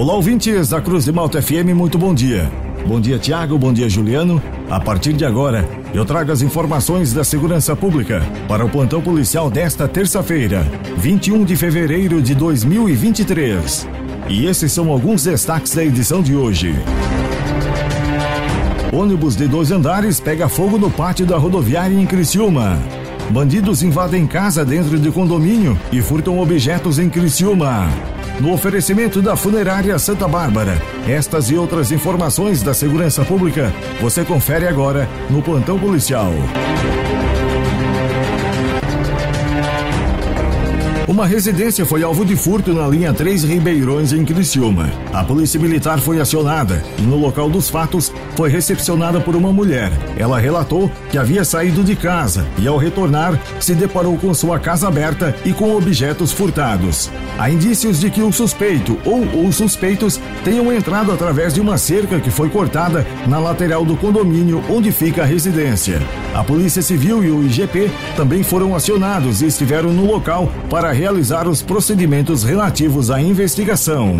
Olá, ouvintes da Cruz de Malta FM, muito bom dia. Bom dia, Tiago, bom dia, Juliano. A partir de agora, eu trago as informações da segurança pública para o plantão policial desta terça-feira, 21 de fevereiro de 2023. E esses são alguns destaques da edição de hoje. Ônibus de dois andares pega fogo no pátio da rodoviária em Criciúma. Bandidos invadem casa dentro de condomínio e furtam objetos em Criciúma. No oferecimento da Funerária Santa Bárbara, estas e outras informações da segurança pública você confere agora no Plantão Policial. Uma residência foi alvo de furto na linha 3 Ribeirões, em Criciúma. A polícia militar foi acionada e, no local dos fatos, foi recepcionada por uma mulher. Ela relatou que havia saído de casa e, ao retornar, se deparou com sua casa aberta e com objetos furtados. Há indícios de que o suspeito ou os suspeitos tenham entrado através de uma cerca que foi cortada na lateral do condomínio onde fica a residência. A Polícia Civil e o IGP também foram acionados e estiveram no local para realizar os procedimentos relativos à investigação.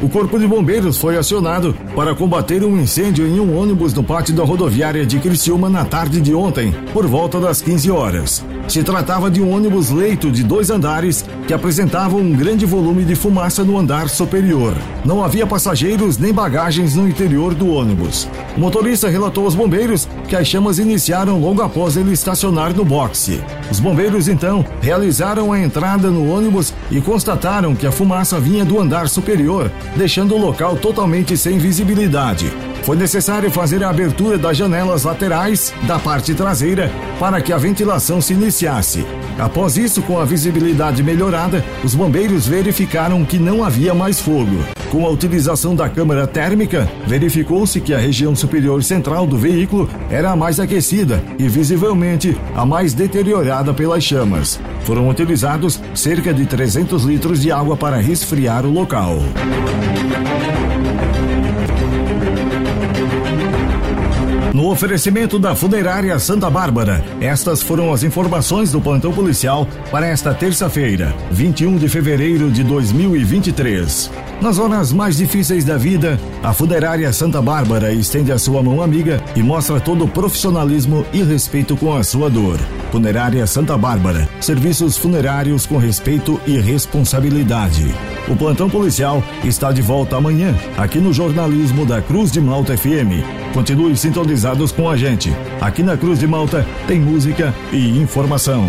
O Corpo de Bombeiros foi acionado para combater um incêndio em um ônibus no pátio da rodoviária de Criciúma na tarde de ontem, por volta das 15 horas. Se tratava de um ônibus leito de dois andares que apresentava um grande volume de fumaça no andar superior. Não havia passageiros nem bagagens no interior do ônibus. O motorista relatou aos bombeiros que as chamas iniciaram logo após ele estacionar no boxe. Os bombeiros então realizaram a entrada no ônibus e constataram que a fumaça vinha do andar superior, deixando o local totalmente sem visibilidade. Foi necessário fazer a abertura das janelas laterais da parte traseira para que a ventilação se iniciasse. Após isso, com a visibilidade melhorada, os bombeiros verificaram que não havia mais fogo. Com a utilização da câmara térmica, verificou-se que a região superior central do veículo era a mais aquecida e visivelmente a mais deteriorada pelas chamas. Foram utilizados cerca de 300 litros de água para resfriar o local. Oferecimento da Funerária Santa Bárbara, estas foram as informações do plantão policial para esta terça-feira, 21 de fevereiro de 2023. Nas horas mais difíceis da vida, a Funerária Santa Bárbara estende a sua mão amiga e mostra todo o profissionalismo e respeito com a sua dor. Funerária Santa Bárbara, serviços funerários com respeito e responsabilidade. O plantão policial está de volta amanhã, aqui no jornalismo da Cruz de Malta FM. Continue sintonizados com a gente. Aqui na Cruz de Malta tem música e informação.